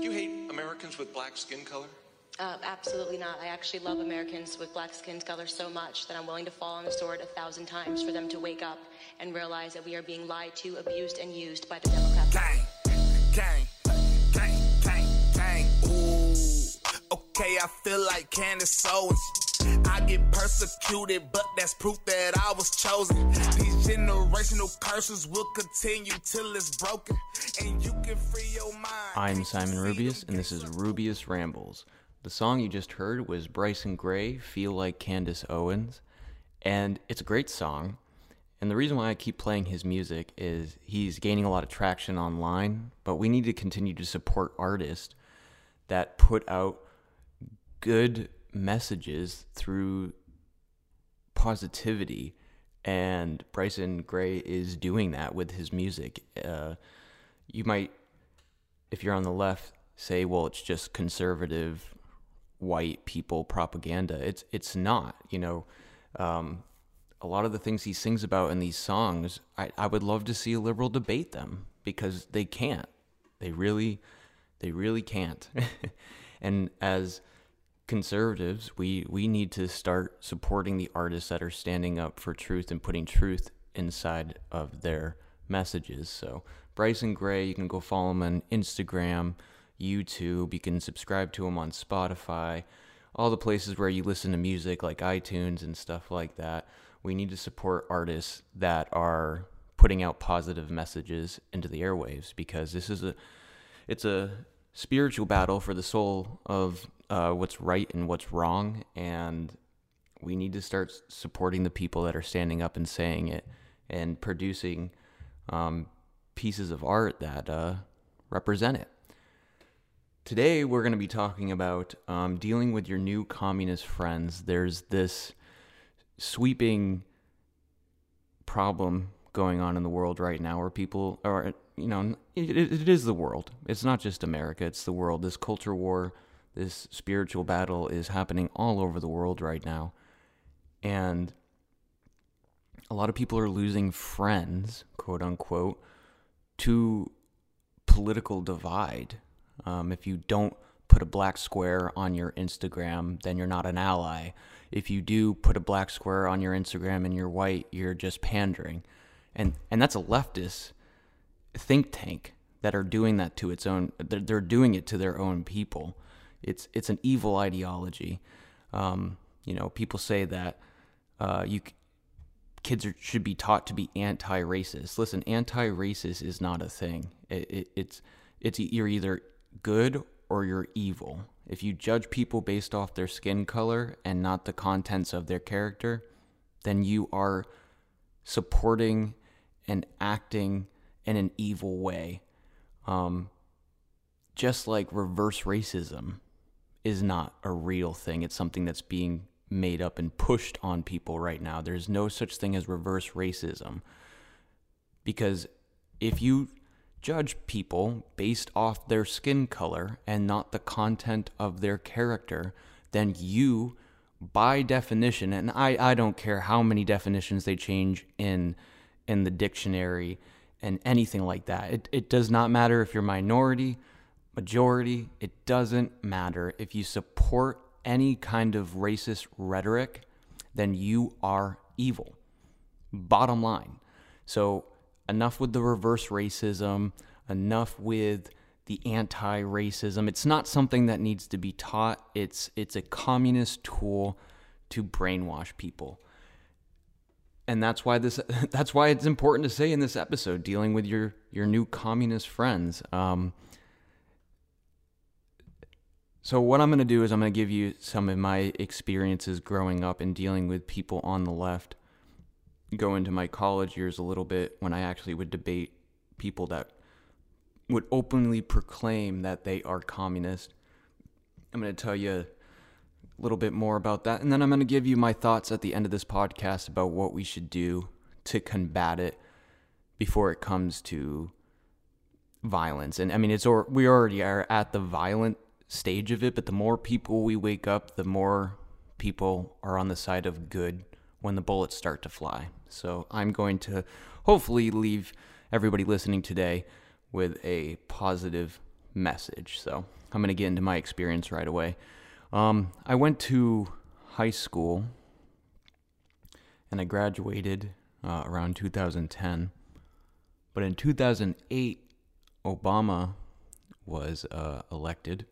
Do you hate Americans with black skin color? Uh, absolutely not. I actually love Americans with black skin color so much that I'm willing to fall on the sword a thousand times for them to wake up and realize that we are being lied to, abused, and used by the Democrats. Gang, gang, gang, gang, gang. Ooh, okay, I feel like Candace Owens. I get persecuted, but that's proof that I was chosen. These generational curses will continue till it's broken, and you can free your mind. I'm Simon Rubeus, and this is Rubeus Rambles. The song you just heard was Bryson Gray, Feel Like Candace Owens, and it's a great song. And the reason why I keep playing his music is he's gaining a lot of traction online, but we need to continue to support artists that put out good messages through positivity. And Bryson Gray is doing that with his music. Uh, you might, if you're on the left, say, well, it's just conservative white people propaganda. It's it's not. You know, um, a lot of the things he sings about in these songs, I, I would love to see a liberal debate them because they can't. They really, they really can't. and as conservatives, we we need to start supporting the artists that are standing up for truth and putting truth inside of their messages. So Bryson Gray, you can go follow him on Instagram, YouTube. You can subscribe to him on Spotify, all the places where you listen to music like iTunes and stuff like that. We need to support artists that are putting out positive messages into the airwaves because this is a it's a spiritual battle for the soul of uh, what's right and what's wrong, and we need to start supporting the people that are standing up and saying it and producing um, pieces of art that uh, represent it. Today, we're going to be talking about um, dealing with your new communist friends. There's this sweeping problem going on in the world right now where people are, you know, it, it is the world. It's not just America, it's the world. This culture war this spiritual battle is happening all over the world right now. And a lot of people are losing friends, quote unquote, to political divide. Um, if you don't put a black square on your Instagram, then you're not an ally. If you do put a black square on your Instagram and you're white, you're just pandering. And and that's a leftist think tank that are doing that to its own they're, they're doing it to their own people. It's it's an evil ideology. Um, you know, people say that uh, you kids are, should be taught to be anti-racist. Listen, anti-racist is not a thing. It, it, it's it's you're either good or you're evil. If you judge people based off their skin color and not the contents of their character, then you are supporting and acting in an evil way. Um, just like reverse racism is not a real thing. It's something that's being made up and pushed on people right now. There's no such thing as reverse racism. Because if you judge people based off their skin color and not the content of their character, then you, by definition, and I, I don't care how many definitions they change in in the dictionary and anything like that. It, it does not matter if you're minority, majority, it doesn't matter. If you support any kind of racist rhetoric, then you are evil. Bottom line. So, enough with the reverse racism, enough with the anti-racism. It's not something that needs to be taught. It's it's a communist tool to brainwash people. And that's why this that's why it's important to say in this episode dealing with your your new communist friends. Um, so, what I'm going to do is I'm going to give you some of my experiences growing up and dealing with people on the left. Go into my college years a little bit when I actually would debate people that would openly proclaim that they are communist. I'm going to tell you a little bit more about that. And then I'm going to give you my thoughts at the end of this podcast about what we should do to combat it before it comes to violence. And I mean, it's or we already are at the violent stage of it, but the more people we wake up, the more people are on the side of good when the bullets start to fly. So I'm going to hopefully leave everybody listening today with a positive message. So I'm going to get into my experience right away. Um, I went to high school and I graduated uh, around 2010. But in 2008, Obama was uh, elected,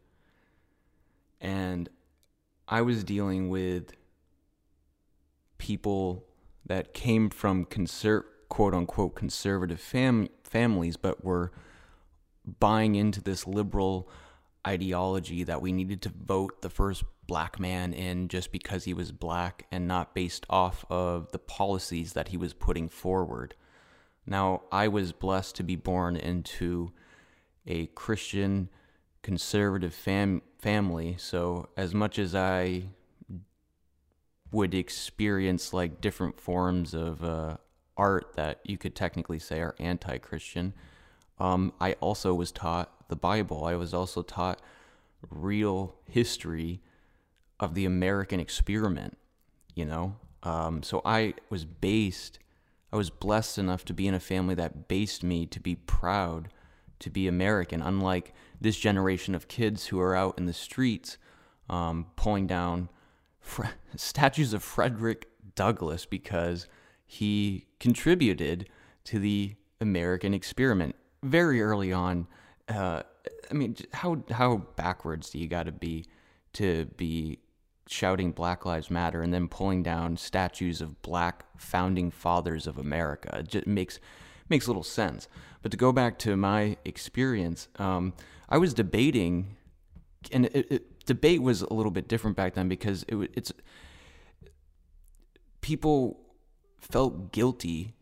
and I was dealing with people that came from conser- quote unquote conservative fam- families, but were buying into this liberal ideology that we needed to vote the first black man in just because he was black and not based off of the policies that he was putting forward. Now, I was blessed to be born into a Christian conservative fam- family, so as much as I would experience like different forms of uh, art that you could technically say are anti Christian, um, I also was taught the Bible. I was also taught real history of the American experiment, you know? Um, so I was based, I was blessed enough to be in a family that based me to be proud to be American, unlike this generation of kids who are out in the streets um, pulling down statues of Frederick Douglass because he contributed to the American experiment very early on. Uh, I mean, how how backwards do you got to be to be shouting Black Lives Matter and then pulling down statues of black founding fathers of America? It just makes makes little sense. But to go back to my experience, um, I was debating, and it, it, debate was a little bit different back then because it, it's people felt guilty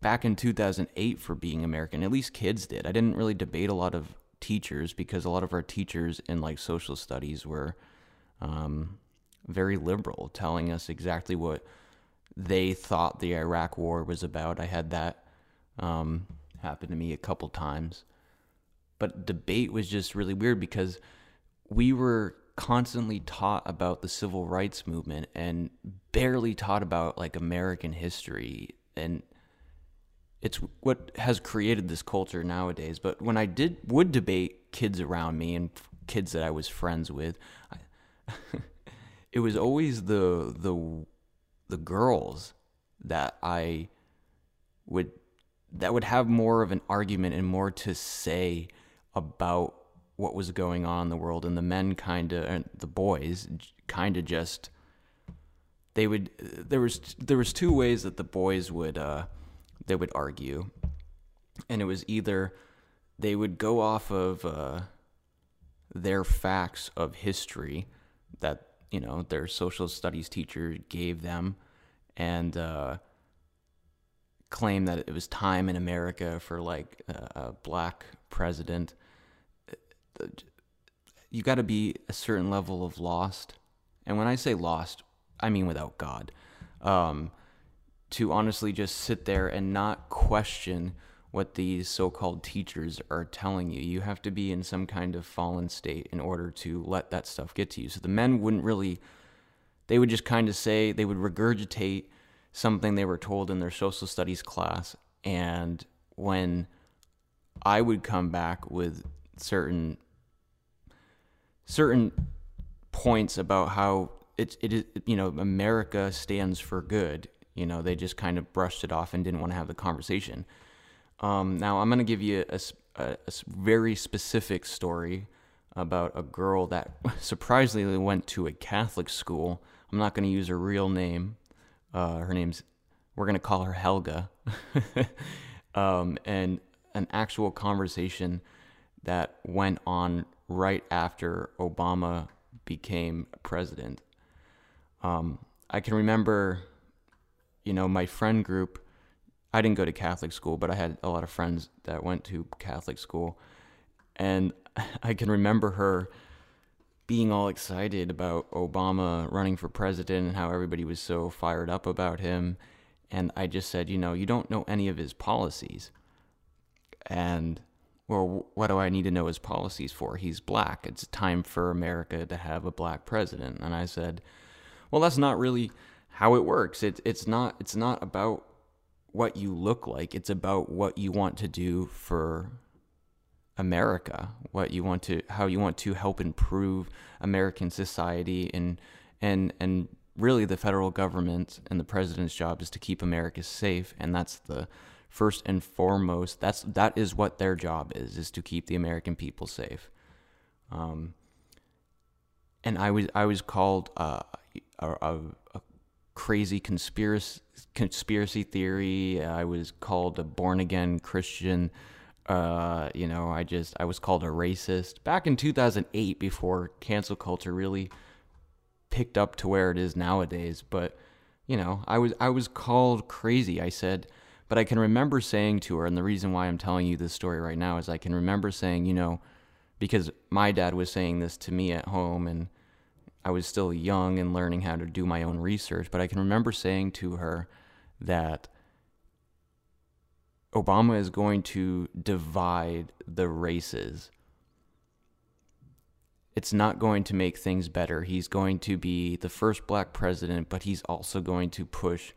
back in 2008 for being American. At least kids did. I didn't really debate a lot of teachers because a lot of our teachers in like social studies were um, very liberal, telling us exactly what they thought the Iraq War was about. I had that um, happen to me a couple times. But debate was just really weird because we were constantly taught about the civil rights movement and barely taught about like American history and it's what has created this culture nowadays but when I did would debate kids around me and kids that I was friends with I, it was always the the the girls that I would that would have more of an argument and more to say about what was going on in the world. And the men kind of the boys kind of just they would there was there was two ways that the boys would uh they would argue. And it was either they would go off of uh their facts of history that you know their social studies teacher gave them and uh claim that it was time in America for like a, black president you got to be a certain level of lost. And when I say lost, I mean without God. Um, to honestly just sit there and not question what these so called teachers are telling you. You have to be in some kind of fallen state in order to let that stuff get to you. So the men wouldn't really, they would just kind of say, they would regurgitate something they were told in their social studies class. And when I would come back with certain certain points about how it it is you know America stands for good. You know they just kind of brushed it off and didn't want to have the conversation. Um, now I'm going to give you a, a, a, very specific story about a girl that surprisingly went to a Catholic school. I'm not going to use her real name. Uh, her name's we're going to call her Helga. um, and an actual conversation that went on right after Obama became president. Um, I can remember, you know, my friend group. I didn't go to Catholic school, but I had a lot of friends that went to Catholic school. And I can remember her being all excited about Obama running for president and how everybody was so fired up about him. And I just said, you know, you don't know any of his policies. And well, what do I need to know his policies for? He's black. It's time for America to have a black president. And I said, well, that's not really how it works. It, it's not. It's not about what you look like. It's about what you want to do for America, what you want to, how you want to help improve American society, and and and really the federal government and the president's job is to keep America safe, and that's the first and foremost. That's that is what their job is, is to keep the American people safe. Um, and I was I was called uh, a, a, a crazy conspiracy conspiracy theory. I was called a born again Christian. Uh, you know, I just I was called a racist back in 2008 before cancel culture really picked up to where it is nowadays. But you know, I was I was called crazy. I said, but I can remember saying to her, and the reason why I'm telling you this story right now is I can remember saying, you know, because my dad was saying this to me at home, and I was still young and learning how to do my own research. But I can remember saying to her that Obama is going to divide the races. It's not going to make things better. He's going to be the first black president, but he's also going to push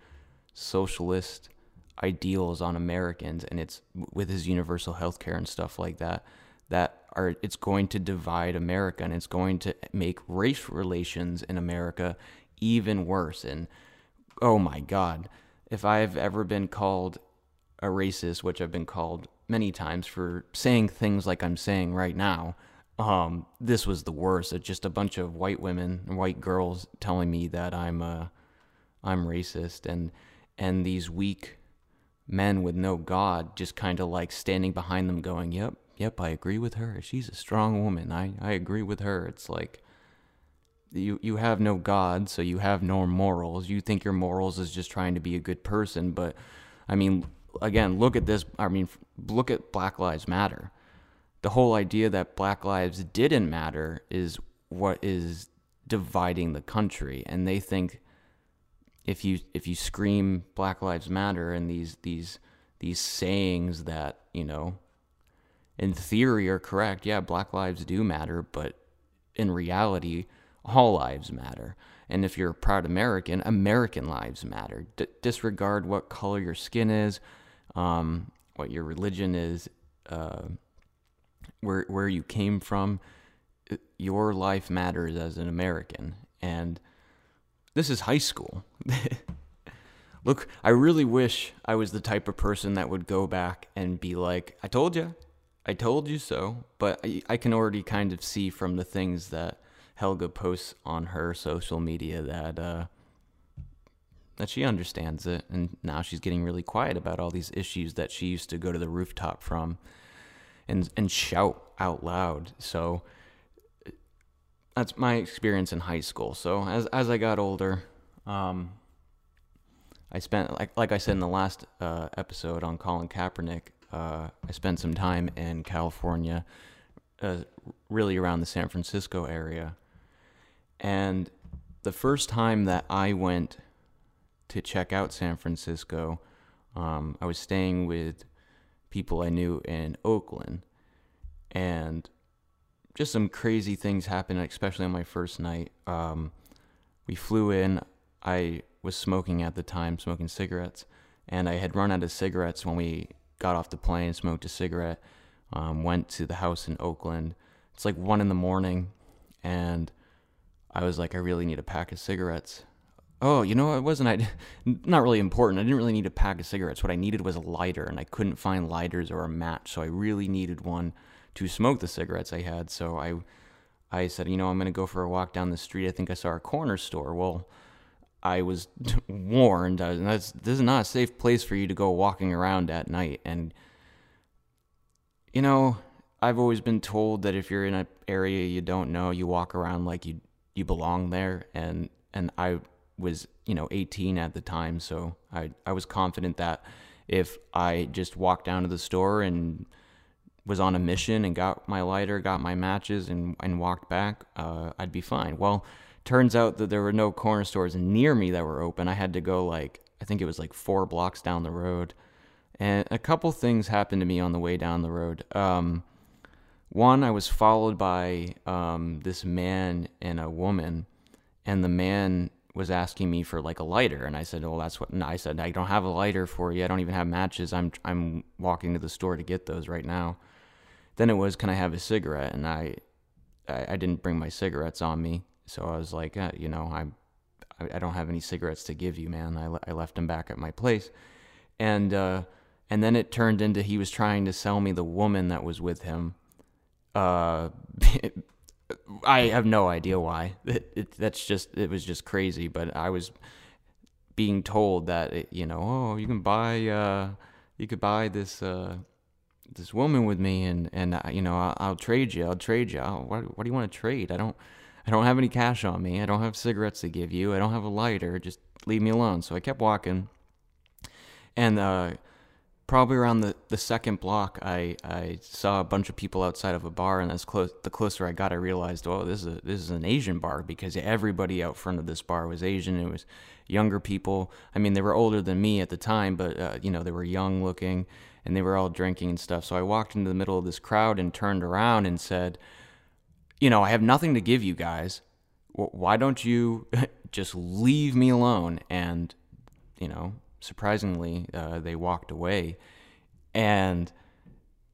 socialist ideals on Americans and it's with his universal health care and stuff like that that are it's going to divide America and it's going to make race relations in America even worse and oh my god if I've ever been called a racist, which I've been called many times for saying things like I'm saying right now, um, this was the worst. It's just a bunch of white women, white girls telling me that I'm uh, I'm racist, and and these weak men with no God just kind of like standing behind them, going, "Yep, yep, I agree with her. She's a strong woman. I I agree with her." It's like you you have no God, so you have no morals. You think your morals is just trying to be a good person, but I mean, again, look at this. I mean, look at Black Lives Matter. The whole idea that Black lives didn't matter is what is dividing the country, and they think if you if you scream Black Lives Matter and these these these sayings that you know in theory are correct, yeah, Black lives do matter, but in reality, all lives matter. And if you're a proud American, American lives matter. D- disregard what color your skin is, um, what your religion is, uh, where where you came from. Your life matters as an American, and this is high school. Look, I really wish I was the type of person that would go back and be like, "I told you, I told you so." But I, I can already kind of see from the things that Helga posts on her social media that uh, that she understands it, and now she's getting really quiet about all these issues that she used to go to the rooftop from and and shout out loud. So that's my experience in high school. So as as I got older, um, I spent like like I said in the last uh, episode on Colin Kaepernick. Uh, I spent some time in California, uh, really around the San Francisco area, and the first time that I went to check out San Francisco, um, I was staying with people I knew in Oakland, and just some crazy things happened, especially on my first night. Um, we flew in. I was smoking at the time, smoking cigarettes, and I had run out of cigarettes when we got off the plane. Smoked a cigarette. Um, went to the house in Oakland. It's like one in the morning, and I was like, I really need a pack of cigarettes. Oh, you know, it wasn't I not really important. I didn't really need a pack of cigarettes. What I needed was a lighter, and I couldn't find lighters or a match, so I really needed one to smoke the cigarettes I had. So I I said, you know, I'm going to go for a walk down the street. I think I saw a corner store. Well, I was warned. I, that's this is not a safe place for you to go walking around at night. And you know, I've always been told that if you're in an area you don't know, you walk around like you you belong there. And and I was you know 18 at the time, so I I was confident that if I just walked down to the store and was on a mission and got my lighter, got my matches, and and walked back, uh, I'd be fine. Well, turns out that there were no corner stores near me that were open. I had to go like I think it was like four blocks down the road, and a couple things happened to me on the way down the road. Um, one, I was followed by um, this man and a woman, and the man was asking me for like a lighter, and I said, "Well, that's what." And I said, "I don't have a lighter for you. I don't even have matches. I'm I'm walking to the store to get those right now." then it was, can I have a cigarette? And I, I, I didn't bring my cigarettes on me, so I was like, uh, you know, I, I don't have any cigarettes to give you, man. I, I left them back at my place, and uh, and then it turned into he was trying to sell me the woman that was with him. Uh, I have no idea why. It, it, that's just it was just crazy. But I was being told that it, you know, oh, you can buy uh, you could buy this uh, this woman with me, and and uh, you know, I'll, I'll trade you. I'll trade you. I'll, what what do you want to trade? I don't. I don't have any cash on me. I don't have cigarettes to give you. I don't have a lighter. Just leave me alone. So I kept walking. And uh, probably around the, the second block, I, I saw a bunch of people outside of a bar. And as close the closer I got, I realized, oh, this is a, this is an Asian bar because everybody out front of this bar was Asian. It was younger people. I mean, they were older than me at the time, but uh, you know they were young looking, and they were all drinking and stuff. So I walked into the middle of this crowd and turned around and said you know, I have nothing to give you guys. Why don't you just leave me alone? And, you know, surprisingly, uh, they walked away. And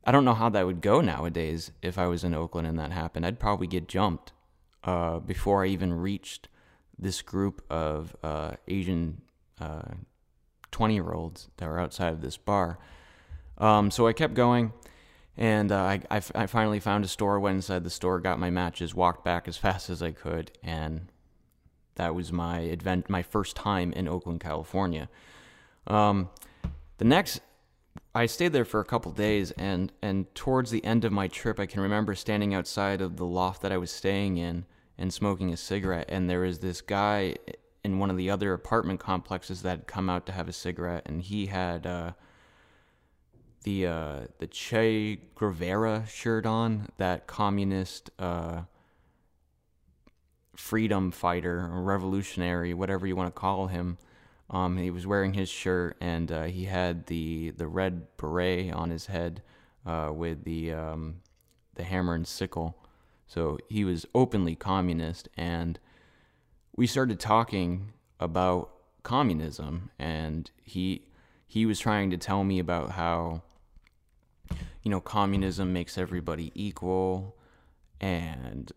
I don't know how that would go nowadays if I was in Oakland and that happened. I'd probably get jumped uh, before I even reached this group of uh, Asian 20 year olds that were outside of this bar. Um, so I kept going. And uh, I, I, I, finally found a store, went inside the store, got my matches, walked back as fast as I could, and that was my advent, my first time in Oakland, California. Um, the next, I stayed there for a couple days, and and towards the end of my trip, I can remember standing outside of the loft that I was staying in and smoking a cigarette, and there was this guy in one of the other apartment complexes that had come out to have a cigarette, and he had. Uh, the uh, the Che Guevara shirt on, that communist uh, freedom fighter or revolutionary, whatever you want to call him. Um, he was wearing his shirt, and uh, he had the the red beret on his head uh, with the um, the hammer and sickle. So he was openly communist, and we started talking about communism, and he he was trying to tell me about how you know, communism makes everybody equal and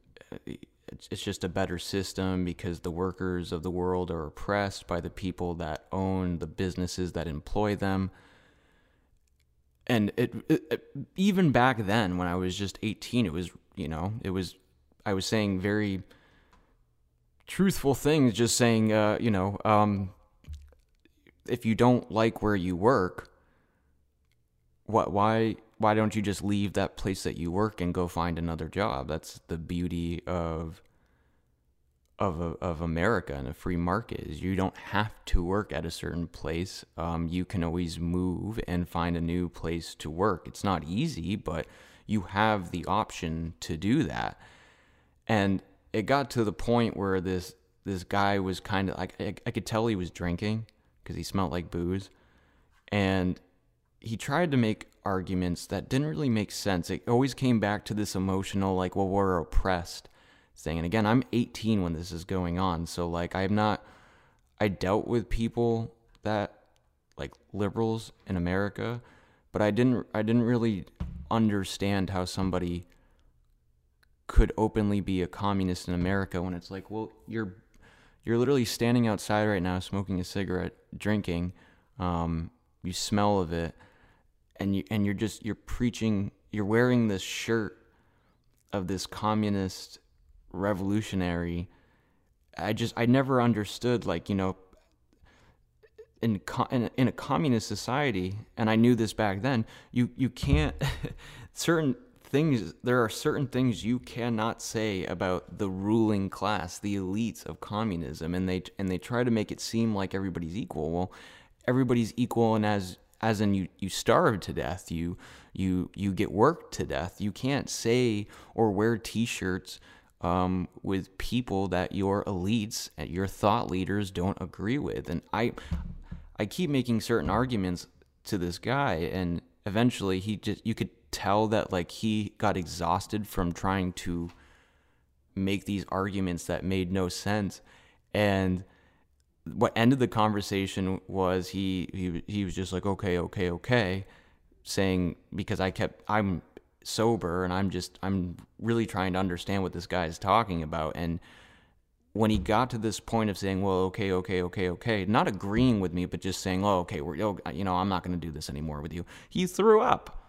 it's just a better system because the workers of the world are oppressed by the people that own the businesses that employ them. And it, it, it, even back then when I was just 18 it was, you know, it was I was saying very truthful things just saying uh, you know, um, if you don't like where you work, what why why don't you just leave that place that you work and go find another job? That's the beauty of of of America and a free market is you don't have to work at a certain place. Um, you can always move and find a new place to work. It's not easy, but you have the option to do that. And it got to the point where this this guy was kind of like I, I could tell he was drinking because he smelled like booze, and he tried to make arguments that didn't really make sense. It always came back to this emotional, like, well, we're oppressed thing. And again, I'm 18 when this is going on. So, like, I'm not, I dealt with people that, like, liberals in America, but I didn't, I didn't really understand how somebody could openly be a communist in America when it's like, well, you're, you're literally standing outside right now smoking a cigarette, drinking, um, you smell of it and you and you're just you're preaching you're wearing this shirt of this communist revolutionary. I just i never understood like you know in, in in a communist society and i knew this back then you you can't certain things there are certain things you cannot say about the ruling class the elites of communism and they and they try to make it seem like everybody's equal. Well everybody's equal and as as in you you starve to death you you you get worked to death. You can't say or wear t-shirts um, with people that your elites and your thought leaders don't agree with. And i i keep making certain arguments to this guy and eventually he just you could tell that like he got exhausted from trying to make these arguments that made no sense. And what ended the conversation was he he he was just like okay okay okay saying because I kept I'm sober and I'm just I'm really trying to understand what this guy is talking about and when he got to this point of saying, "Well, okay, okay, okay, okay," not agreeing with me, but just saying, "Oh, okay, we're oh, you know, I'm not going to do this anymore with you," he threw up.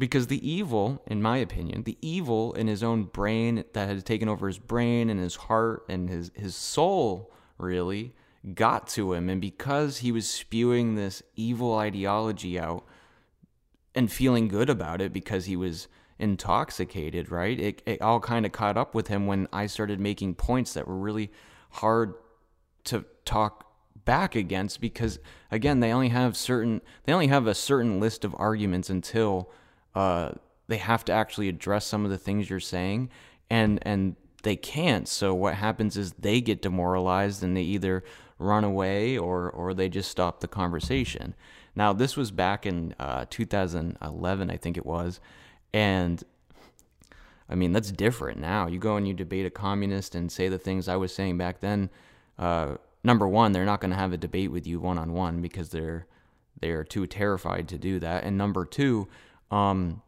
Because the evil, in my opinion, the evil in his own brain that had taken over his brain and his heart and his his soul, really, got to him, and because he was spewing this evil ideology out and feeling good about it because he was intoxicated, right? It, it all kind of caught up with him when I started making points that were really hard to talk back against because again they only have certain they only have a certain list of arguments until uh, they have to actually address some of the things you're saying and and they can't so what happens is they get demoralized and they either run away or or they just stop the conversation now this was back in uh, 2011 i think it was and I mean, that's different now. You go and you debate a communist and say the things I was saying back then. Uh, number one, they're not going to have a debate with you one on one because they're they're too terrified to do that. And number two, um,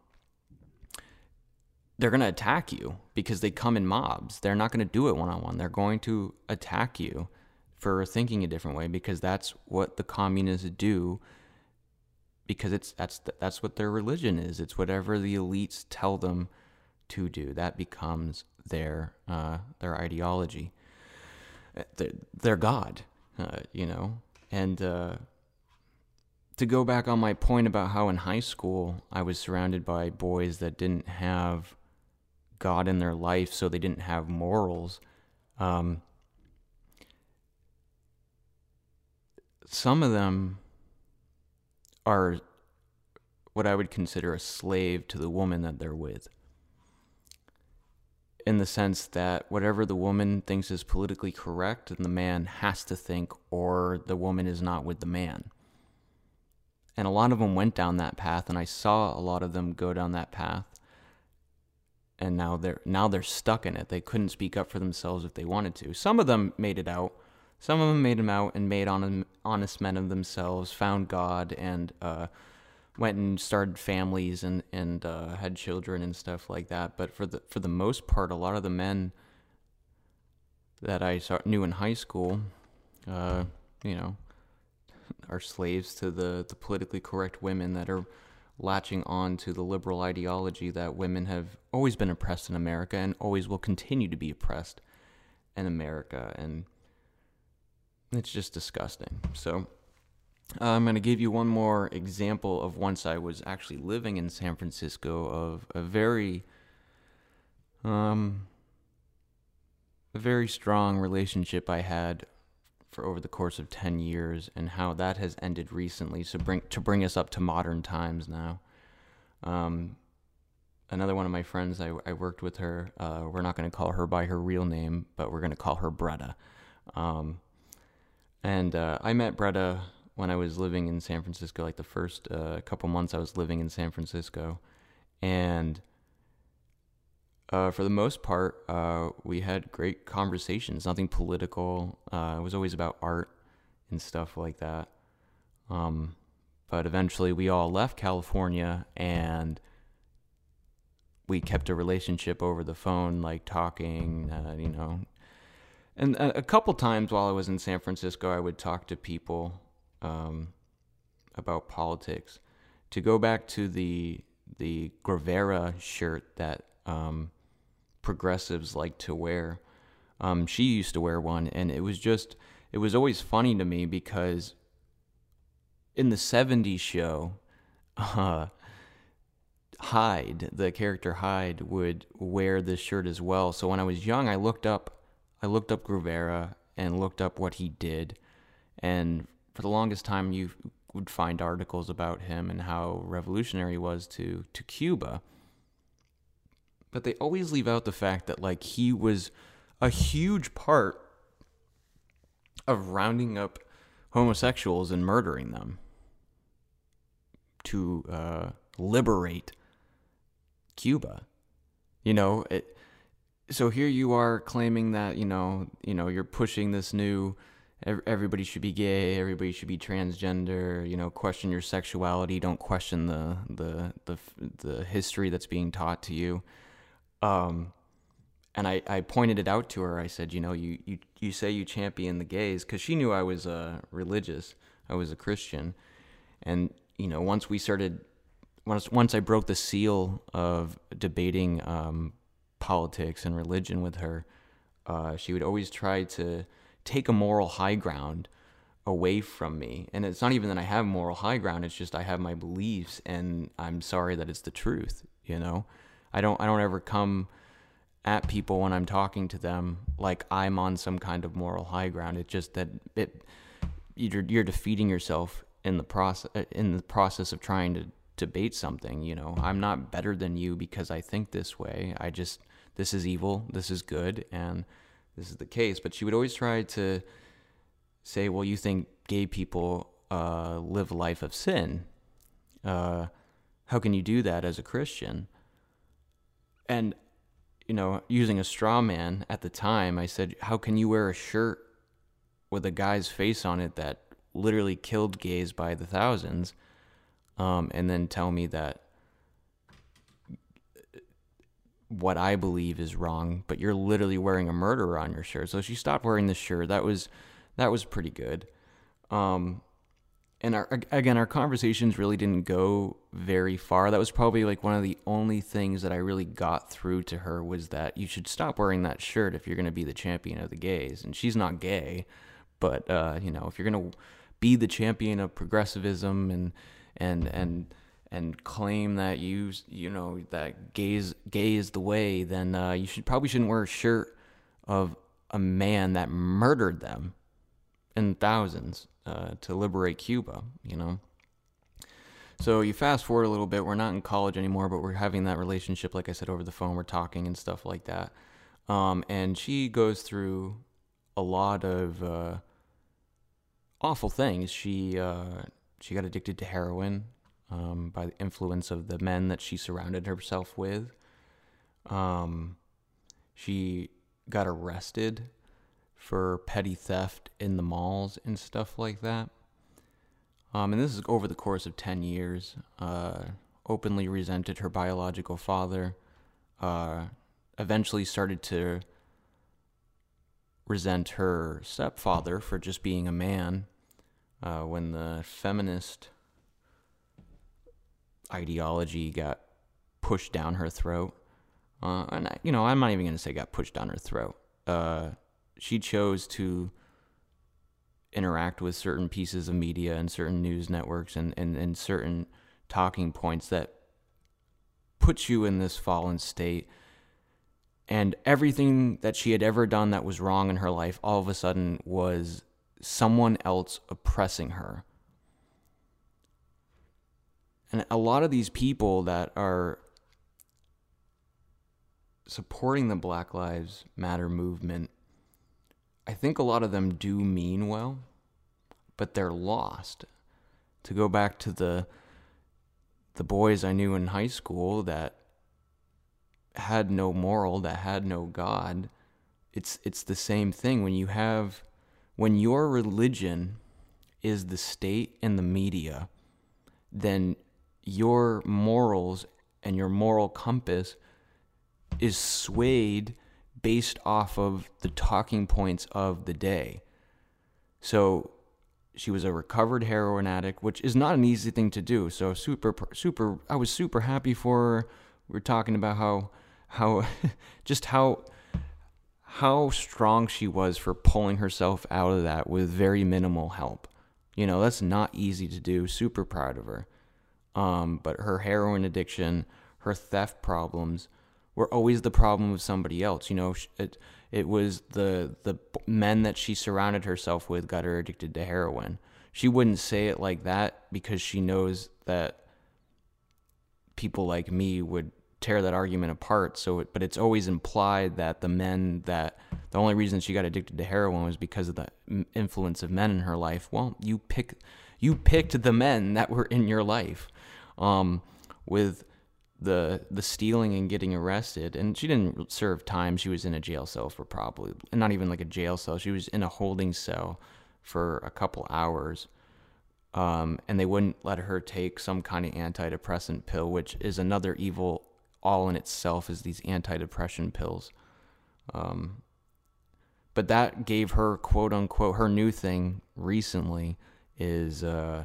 they're going to attack you because they come in mobs. They're not going to do it one on one. They're going to attack you for thinking a different way because that's what the communists do because it's that's that's what their religion is. It's whatever the elites tell them to do. That becomes their uh, their ideology, their, their god, uh, you know. And uh, to go back on my point about how in high school I was surrounded by boys that didn't have God in their life, so they didn't have morals. Um, some of them are what I would consider a slave to the woman that they're with. In the sense that whatever the woman thinks is politically correct, and the man has to think, or the woman is not with the man. And a lot of them went down that path, and I saw a lot of them go down that path. And now they're now they're stuck in it. They couldn't speak up for themselves if they wanted to. Some of them made it out, some of them made them out and made on, honest men of themselves, found God, and uh, went and started families and and uh, had children and stuff like that. But for the for the most part, a lot of the men that I saw, knew in high school, uh, you know, are slaves to the the politically correct women that are latching on to the liberal ideology that women have always been oppressed in America and always will continue to be oppressed in America and it's just disgusting. So uh, I'm going to give you one more example of once I was actually living in San Francisco of a very um a very strong relationship I had for over the course of 10 years and how that has ended recently so bring to bring us up to modern times now um another one of my friends I, I worked with her uh, we're not going to call her by her real name but we're going to call her Bretta um, and uh, I met Bretta when I was living in San Francisco, like the first uh, couple months I was living in San Francisco. And uh, for the most part, uh, we had great conversations, nothing political. Uh, it was always about art and stuff like that. Um, but eventually, we all left California and we kept a relationship over the phone, like talking, uh, you know, and a, couple times while I was in San Francisco, I would talk to people um, about politics. To go back to the the Guevara shirt that um, progressives like to wear, um, she used to wear one, and it was just it was always funny to me because in the '70s show, uh, Hyde, the character Hyde, would wear this shirt as well. So when I was young, I looked up I looked up Guevara and looked up what he did. And for the longest time, you would find articles about him and how revolutionary he was to, to Cuba. But they always leave out the fact that, like, he was a huge part of rounding up homosexuals and murdering them to uh, liberate Cuba. You know, it, so here you are claiming that you know you know you're pushing this new everybody should be gay, everybody should be transgender. You know, question your sexuality. Don't question the the the the history that's being taught to you. Um, and I, I pointed it out to her. I said, you know, you, you, you say you champion the gays because she knew I was uh, religious. I was a Christian, and you know, once we started, once once I broke the seal of debating um, politics and religion with her, uh, she would always try to take a moral high ground away from me. And it's not even that I have moral high ground; it's just I have my beliefs, and I'm sorry that it's the truth. You know, I don't I don't ever come at people when I'm talking to them like I'm on some kind of moral high ground. It's just that it you're you're defeating yourself in the process in the process of trying to debate something. You know, I'm not better than you because I think this way. I just this is evil, this is good, and this is the case. But she would always try to say, "Well, you think gay people uh, live a life of sin? Uh, how can you do that as a Christian?" And you know, using a straw man at the time, I said, "How can you wear a shirt with a guy's face on it that literally killed gays by the thousands, um, and then tell me that what I believe is wrong, but you're literally wearing a murderer on your shirt?" So she stopped wearing the shirt. That was that was pretty good. Um, and our, again, our conversations really didn't go very far. That was probably like one of the only things that I really got through to her was that you should stop wearing that shirt if you're going to be the champion of the gays. And she's not gay, but uh, you know, if you're going to be the champion of progressivism and and and and claim that you you know that gays gay is the way, then uh, you should probably shouldn't wear a shirt of a man that murdered them in thousands uh, to liberate Cuba, you know. So you fast forward a little bit, we're not in college anymore, but we're having that relationship, like I said, over the phone. We're talking and stuff like that. Um, and she goes through a lot of uh, awful things. She uh, she got addicted to heroin um, by the influence of the men that she surrounded herself with. Um, she got arrested for petty theft in the malls and stuff like that. Um, and this is over the course of 10 years. Uh, openly resented her biological father. Uh, eventually started to resent her stepfather for just being a man. Uh, when the feminist ideology got pushed down her throat. Uh, and, I, you know, I'm not even going to say got pushed down her throat. Uh, she chose to interact with certain pieces of media and certain news networks and, and, and certain talking points that puts you in this fallen state. And everything that she had ever done that was wrong in her life all of a sudden was someone else oppressing her. And a lot of these people that are supporting the Black Lives Matter movement, I think a lot of them do mean well, but they're lost. To go back to the the boys I knew in high school that had no moral, that had no God, it's it's the same thing when you have when your religion is the state and the media, then your morals and your moral compass is swayed based off of the talking points of the day. So she was a recovered heroin addict, which is not an easy thing to do. So super, super, I was super happy for her. We are talking about how, how, just how, how strong she was for pulling herself out of that with very minimal help. You know, that's not easy to do. Super proud of her. Um, but her heroin addiction, her theft problems were always the problem of somebody else. You know, it it was the the men that she surrounded herself with got her addicted to heroin. She wouldn't say it like that because she knows that people like me would tear that argument apart. So, it, but it's always implied that the men that the only reason she got addicted to heroin was because of the influence of men in her life. Well, you pick you picked the men that were in your life um, with the the stealing and getting arrested. And she didn't serve time. She was in a jail cell for probably not even like a jail cell. She was in a holding cell for a couple hours. Um, and they wouldn't let her take some kind of antidepressant pill, which is another evil all in itself, is these antidepressant pills. Um, but that gave her quote unquote her new thing recently is uh,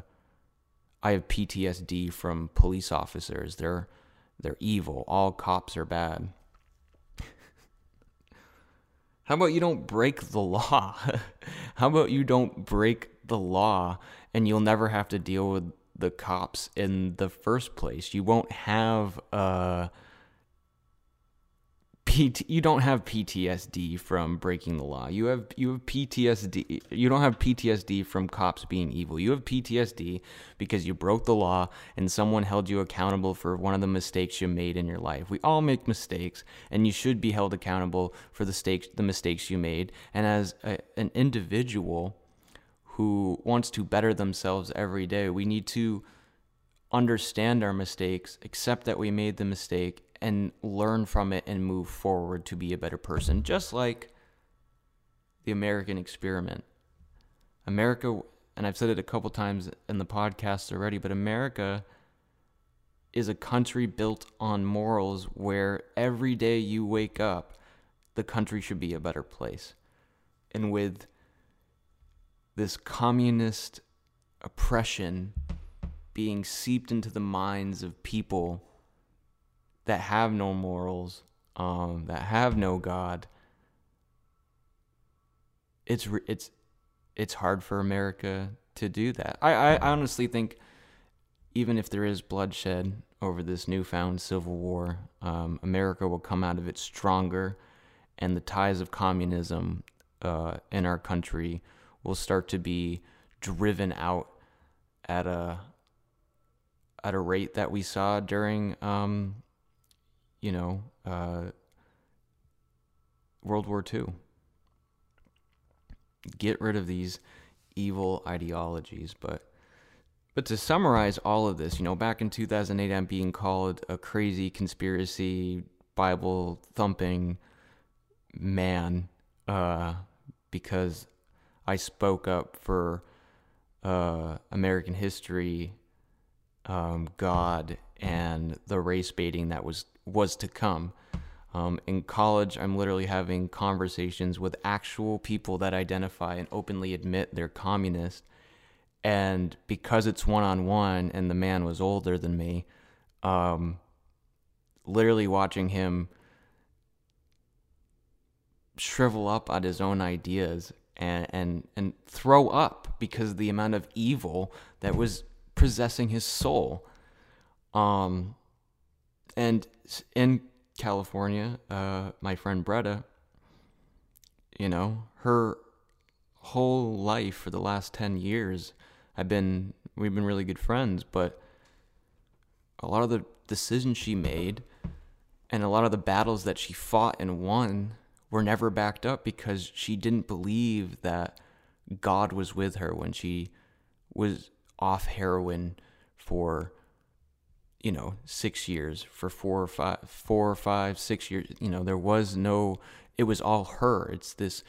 I have PTSD from police officers. They're they're evil. All cops are bad. How about you don't break the law? How about you don't break the law and you'll never have to deal with the cops in the first place? You won't have uh PT, you don't have PTSD from breaking the law. You have you have PTSD. You don't have PTSD from cops being evil. You have PTSD because you broke the law and someone held you accountable for one of the mistakes you made in your life. We all make mistakes, and you should be held accountable for the stakes, the mistakes you made. And as a, an individual who wants to better themselves every day, we need to understand our mistakes, accept that we made the mistake, and learn from it and move forward to be a better person, just like the American experiment. America, and I've said it a couple times in the podcast already, but America is a country built on morals where every day you wake up, the country should be a better place. And with this communist oppression being seeped into the minds of people that have no morals, um, that have no God, it's it's it's hard for America to do that. I, I honestly think even if there is bloodshed over this newfound civil war, um, America will come out of it stronger, and the ties of communism uh, in our country will start to be driven out at a at a rate that we saw during um, you know, uh, World War II. Get rid of these evil ideologies. But but to summarize all of this, you know, back in 2008, I'm being called a crazy conspiracy Bible thumping man uh, because I spoke up for uh, American history, um, God, and the race baiting that was was to come. Um, in college, I'm literally having conversations with actual people that identify and openly admit they're communist. And because it's one on one and the man was older than me, um, literally watching him shrivel up at his own ideas and, and, and throw up because the amount of evil that was possessing his soul. Um, and in California, uh, my friend Bretta, you know, her whole life for the last 10 years, I've been, we've been really good friends, but a lot of the decisions she made and a lot of the battles that she fought and won were never backed up because she didn't believe that God was with her when she was off heroin for you know six years for four or five four or five six years you know there was no it was all her. It's this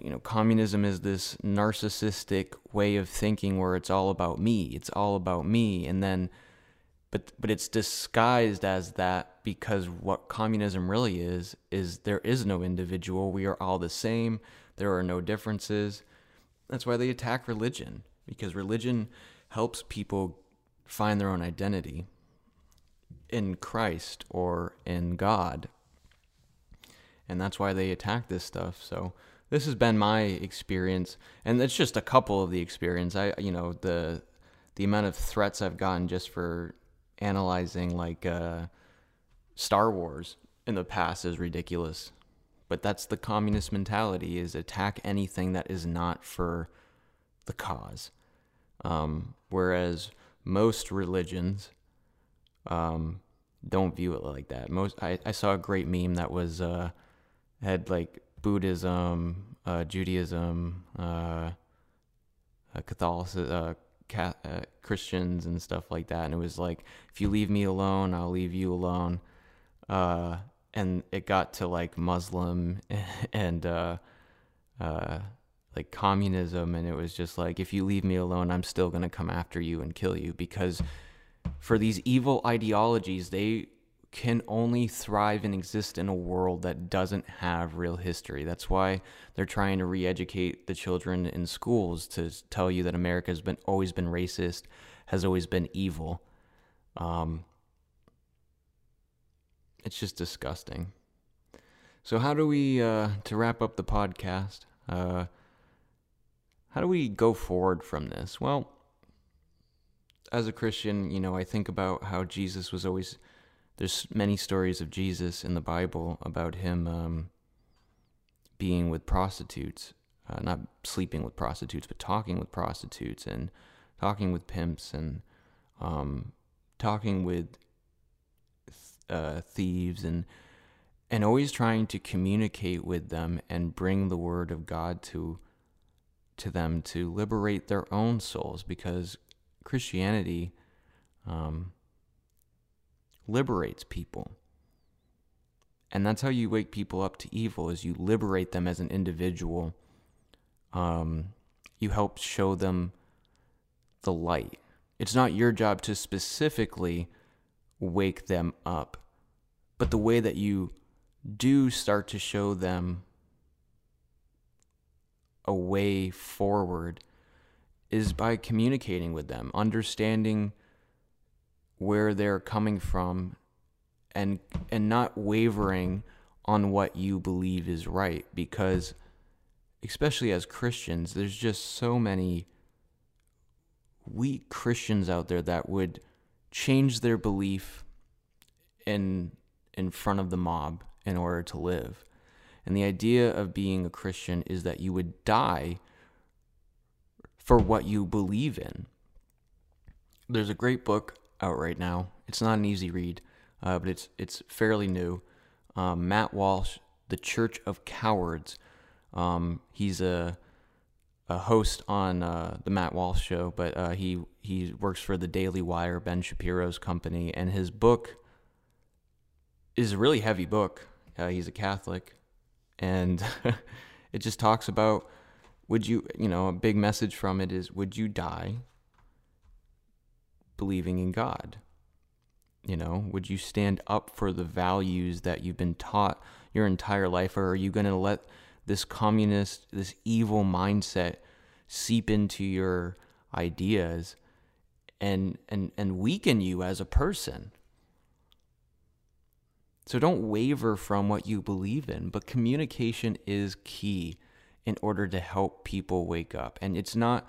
you know communism is this narcissistic way of thinking where it's all about me. It's all about me. And then but but it's disguised as that because what communism really is is there is no individual. We are all the same. There are no differences. That's why they attack religion because religion helps people find their own identity in Christ or in God. And that's why they attack this stuff. So this has been my experience and it's just a couple of the experience. I you know, the the amount of threats I've gotten just for analyzing like uh, Star Wars in the past is ridiculous. But that's the communist mentality is attack anything that is not for the cause. Um, whereas most religions um, don't view it like that. Most I, I saw a great meme that was uh, had like Buddhism, uh, Judaism, uh, uh Catholicism, uh, uh, Christians, and stuff like that. And it was like, if you leave me alone, I'll leave you alone. and it got to like Muslim and like communism and it was just like if you leave me alone i'm still going to come after you and kill you because for these evil ideologies they can only thrive and exist in a world that doesn't have real history. That's why they're trying to re-educate the children in schools to tell you that america has been always been racist has always been evil. Um, it's just disgusting. So how do we uh, to wrap up the podcast uh, how do we go forward from this? Well, as a Christian, you know, I think about how Jesus was always. There's many stories of Jesus in the Bible about him um, being with prostitutes, uh, not sleeping with prostitutes, but talking with prostitutes and talking with pimps and um, talking with uh, thieves and and always trying to communicate with them and bring the word of God to to them to liberate their own souls because Christianity um, liberates people. And that's how you wake people up to evil is you liberate them as an individual. Um, you help show them the light. It's not your job to specifically wake them up, but the way that you do start to show them a way forward is by communicating with them, understanding where they're coming from and and not wavering on what you believe is right because especially as Christians there's just so many weak Christians out there that would change their belief in in front of the mob in order to live. And the idea of being a Christian is that you would die for what you believe in. There's a great book out right now. It's not an easy read, uh, but it's it's fairly new. Um, Matt Walsh, The Church of Cowards. Um, he's a a host on uh, the Matt Walsh show, but uh, he he works for the Daily Wire, Ben Shapiro's company, and his book is a really heavy book. Uh, he's a Catholic, and it just talks about would you you know a big message from it is would you die believing in god? You know would you stand up for the values that you've been taught your entire life or are you going to let this communist this evil mindset seep into your ideas and and and weaken you as a person so don't waver from what you believe in, but communication is key in order to help people wake up. And it's not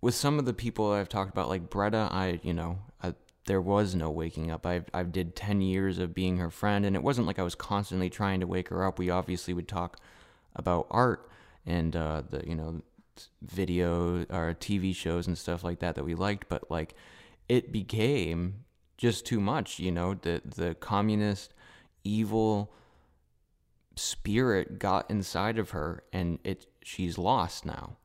with some of the people I've talked about, like Bretta, I, you know, I, there was no waking up. I I did 10 years of being her friend, and it wasn't like I was constantly trying to wake her up. We obviously would talk about art and uh, the, you know, video or TV shows and stuff like that that we liked, but like it became just too much. You know, the the communist evil spirit got inside of her, and it she's lost now,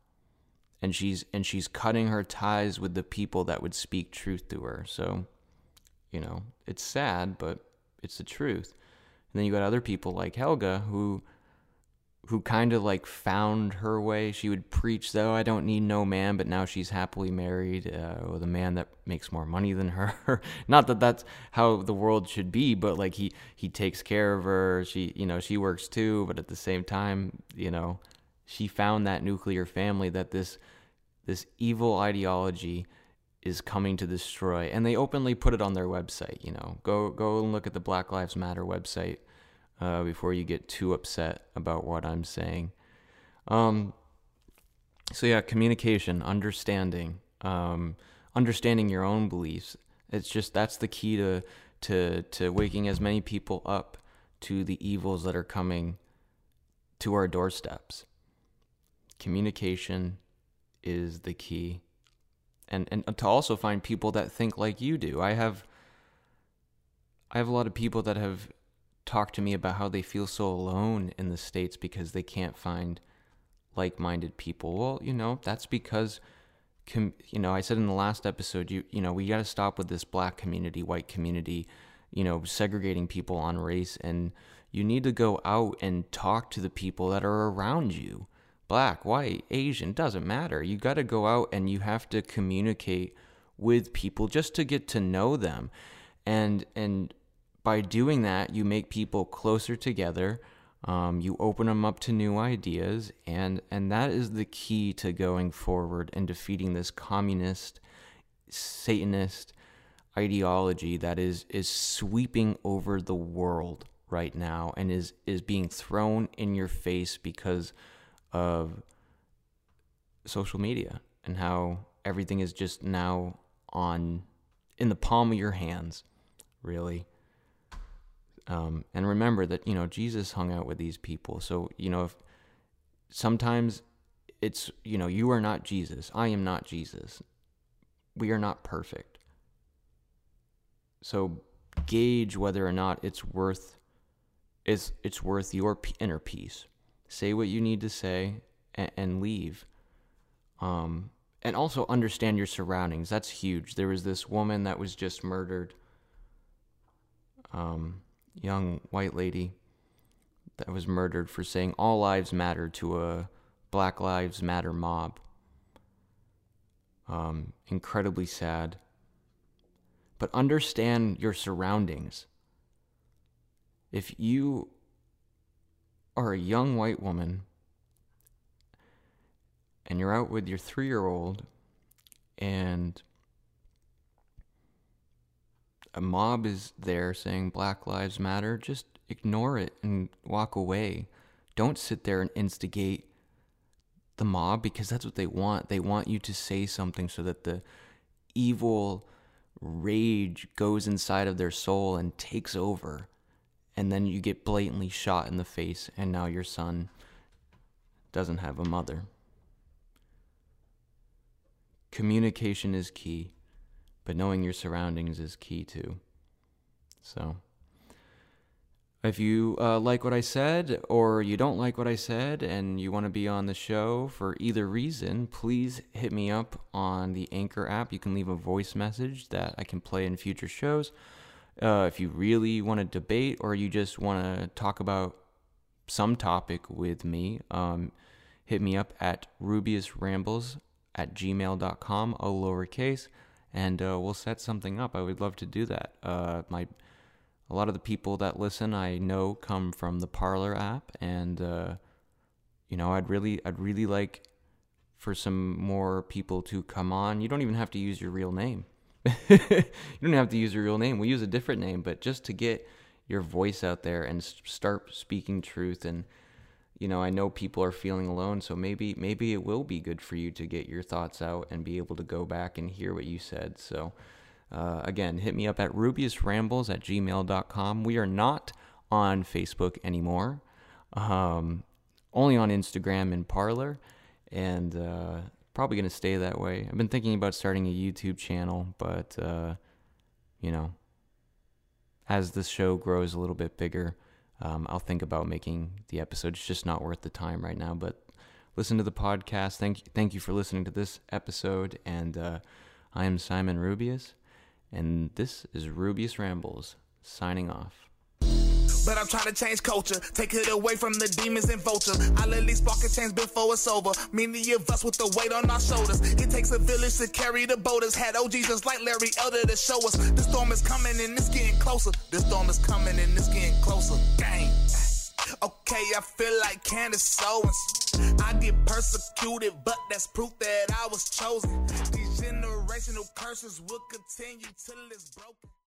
and she's and she's cutting her ties with the people that would speak truth to her. So, you know, it's sad, but it's the truth. And then you got other people like Helga who who kind of like found her way. She would preach, though, I don't need no man, but now she's happily married uh, with a man that makes more money than her. Not that that's how the world should be, but like he he takes care of her. She you know she works too, but at the same time, you know, she found that nuclear family that this this evil ideology is coming to destroy, and they openly put it on their website. You know, go go and look at the Black Lives Matter website uh, before you get too upset about what I'm saying. Um, so yeah, communication, understanding, um, understanding your own beliefs. It's just that's the key to to to waking as many people up to the evils that are coming to our doorsteps. Communication is the key. And and to also find people that think like you do. I have I have a lot of people that have talk to me about how they feel so alone in the States because they can't find like minded people. Well, you know, that's because. Com- you know, I said in the last episode, you you know, we got to stop with this black community, white community, you know, segregating people on race, and you need to go out and talk to the people that are around you. black, white, Asian, doesn't matter. You got to go out and you have to communicate with people just to get to know them. And and by doing that, you make people closer together. Um, you open them up to new ideas, and and that is the key to going forward and defeating this communist, Satanist ideology that is is sweeping over the world right now and is is being thrown in your face because of social media and how everything is just now on in the palm of your hands, really. Um, and remember that you know Jesus hung out with these people, so you know if sometimes it's you know you are not Jesus, I am not Jesus, we are not perfect. So gauge whether or not it's worth it's it's worth your inner peace. Say what you need to say and, and leave. Um, and also understand your surroundings. That's huge. There was this woman that was just murdered. Um, young white lady that was murdered for saying all lives matter to a Black Lives Matter mob. Um, incredibly sad. But understand your surroundings. If you are a young white woman and you're out with your three year old and a mob is there saying Black Lives Matter, just ignore it and walk away. Don't sit there and instigate the mob because that's what they want. They want you to say something so that the evil rage goes inside of their soul and takes over. And then you get blatantly shot in the face, and now your son doesn't have a mother. Communication is key but knowing your surroundings is key too. So, if you uh, like what I said or you don't like what I said and you want to be on the show for either reason, please hit me up on the Anchor app. You can leave a voice message that I can play in future shows. Uh, if you really want to debate or you just want to talk about some topic with me, um, hit me up at rubeusrambles at gmail.com, all lowercase and uh, we'll set something up. I would love to do that. Uh, my a lot of the people that listen I know come from the Parler app, and uh, you know I'd really I'd really like for some more people to come on. You don't even have to use your real name. you don't have to use your real name. We use a different name, but just to get your voice out there and start speaking truth and you know, I know people are feeling alone, so maybe maybe it will be good for you to get your thoughts out and be able to go back and hear what you said. So uh, again, hit me up at rubeusrambles at gmail.com. We are not on Facebook anymore. Um, only on Instagram and Parler, and uh, probably going to stay that way. I've been thinking about starting a YouTube channel, but uh, you know, as the show grows a little bit bigger, um, I'll think about making the episode. It's just not worth the time right now. But listen to the podcast. Thank thank you for listening to this episode. And uh, I am Simon Rubeus, and this is Rubeus Rambles signing off. But I'm trying to change culture, take it away from the demons and vultures. I'll at least spark a change before it's over. Many of us with the weight on our shoulders. It takes a village to carry the boaters. Had OGs just like Larry Elder to show us. The storm is coming and it's getting closer. The storm is coming and it's getting closer. Gang. Okay, I feel like Candace Owens. I get persecuted, but that's proof that I was chosen. These generational curses will continue till it's broken.